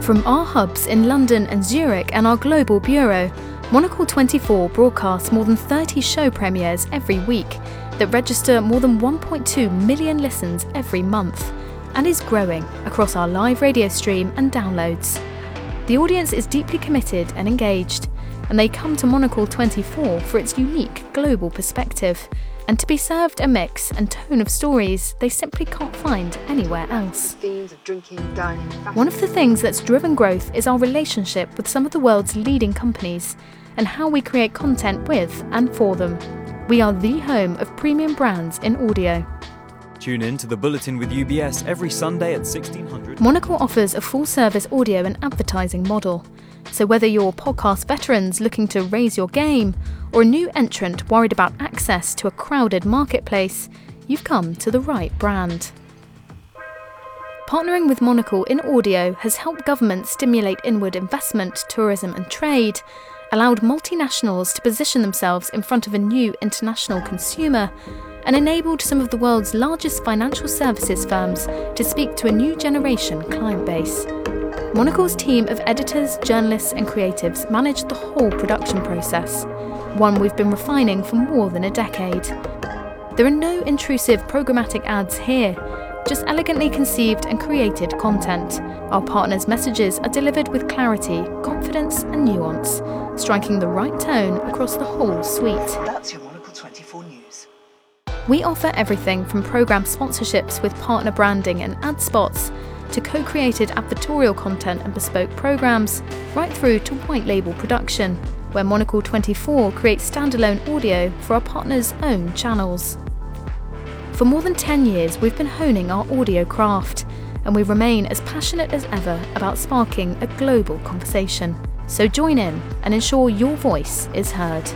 From our hubs in London and Zurich and our global bureau, Monocle 24 broadcasts more than 30 show premieres every week that register more than 1.2 million listens every month and is growing across our live radio stream and downloads. The audience is deeply committed and engaged, and they come to Monocle 24 for its unique global perspective and to be served a mix and tone of stories they simply can't find anywhere else. One of the things that's driven growth is our relationship with some of the world's leading companies and how we create content with and for them. We are the home of premium brands in audio. Tune in to the Bulletin with UBS every Sunday at 1600. Monocle offers a full service audio and advertising model. So, whether you're podcast veterans looking to raise your game or a new entrant worried about access to a crowded marketplace, you've come to the right brand. Partnering with Monocle in audio has helped governments stimulate inward investment, tourism, and trade, allowed multinationals to position themselves in front of a new international consumer, and enabled some of the world's largest financial services firms to speak to a new generation client base. Monocle's team of editors, journalists, and creatives managed the whole production process, one we've been refining for more than a decade. There are no intrusive programmatic ads here, just elegantly conceived and created content. Our partners' messages are delivered with clarity, confidence, and nuance, striking the right tone across the whole suite. That's your Monocle 24 News. We offer everything from programme sponsorships with partner branding and ad spots to co created advertorial content and bespoke programmes, right through to white label production, where Monocle 24 creates standalone audio for our partners' own channels. For more than 10 years, we've been honing our audio craft, and we remain as passionate as ever about sparking a global conversation. So join in and ensure your voice is heard.